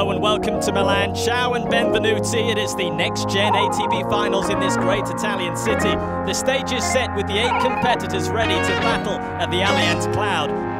Hello and welcome to Milan. Ciao and benvenuti. It is the next gen ATP finals in this great Italian city. The stage is set with the eight competitors ready to battle at the Allianz Cloud.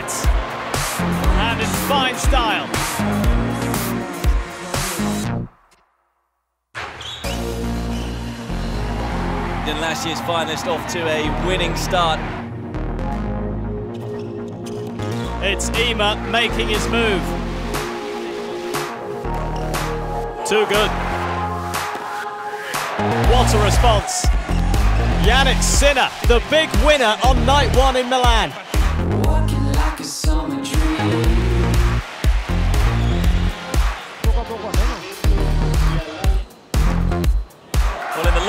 He's got it! And in fine style. And last year's finalist off to a winning start. It's Ymer making his move. Too good. What a response. Jannik Sinner, the big winner on night one in Milan.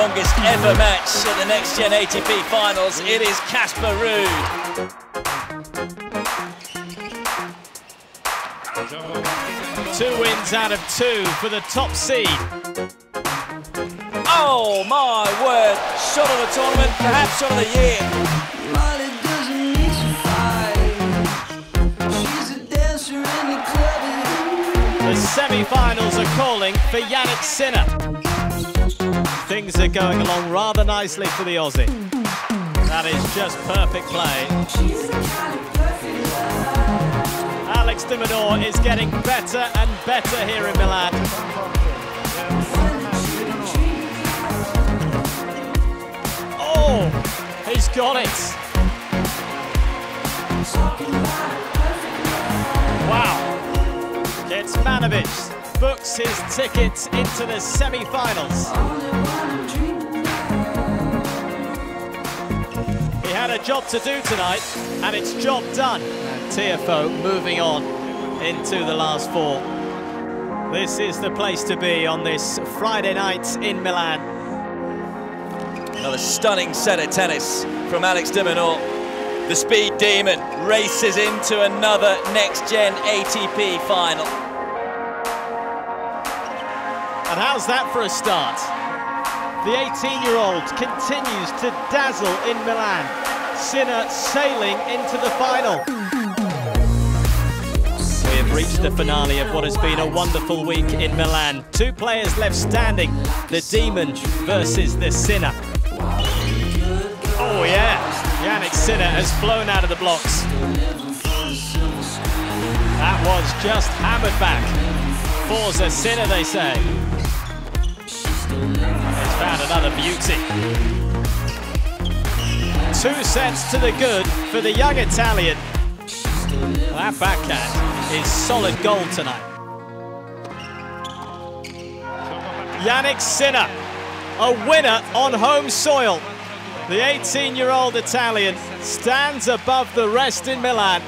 Longest ever match at the Next Gen ATP Finals, it is Casper Ruud. Two wins out of two for the top seed. Oh my word! Shot of the tournament, perhaps shot of the year. Molly doesn't need to fight. She's a dancer in the club. The semi-finals are calling for Jannik Sinner. Things are going along rather nicely for the Aussie. That is just perfect play. Alex de Minaur is getting better and better here in Milan. Oh, he's got it. Wow. Kecmanovic books his ticket into the semi-finals. He had a job to do tonight, and it's job done. Tiafoe moving on into the last four. This is the place to be on this Friday night in Milan. Another stunning set of tennis from Alex de Minaur. The speed demon races into another Next Gen ATP final. And how's that for a start? The 18-year-old continues to dazzle in Milan. Sinner sailing into the final. We have reached the finale of what has been a wonderful week in Milan. Two players left standing, the Demon versus the Sinner. Oh yeah, Jannik Sinner has flown out of the blocks. That was just hammered back. Forza Sinner, they say. He's found another beauty. Two sets to the good for the young Italian. That backhand is solid gold tonight. Jannik Sinner, a winner on home soil. The 18-year-old Italian stands above the rest in Milan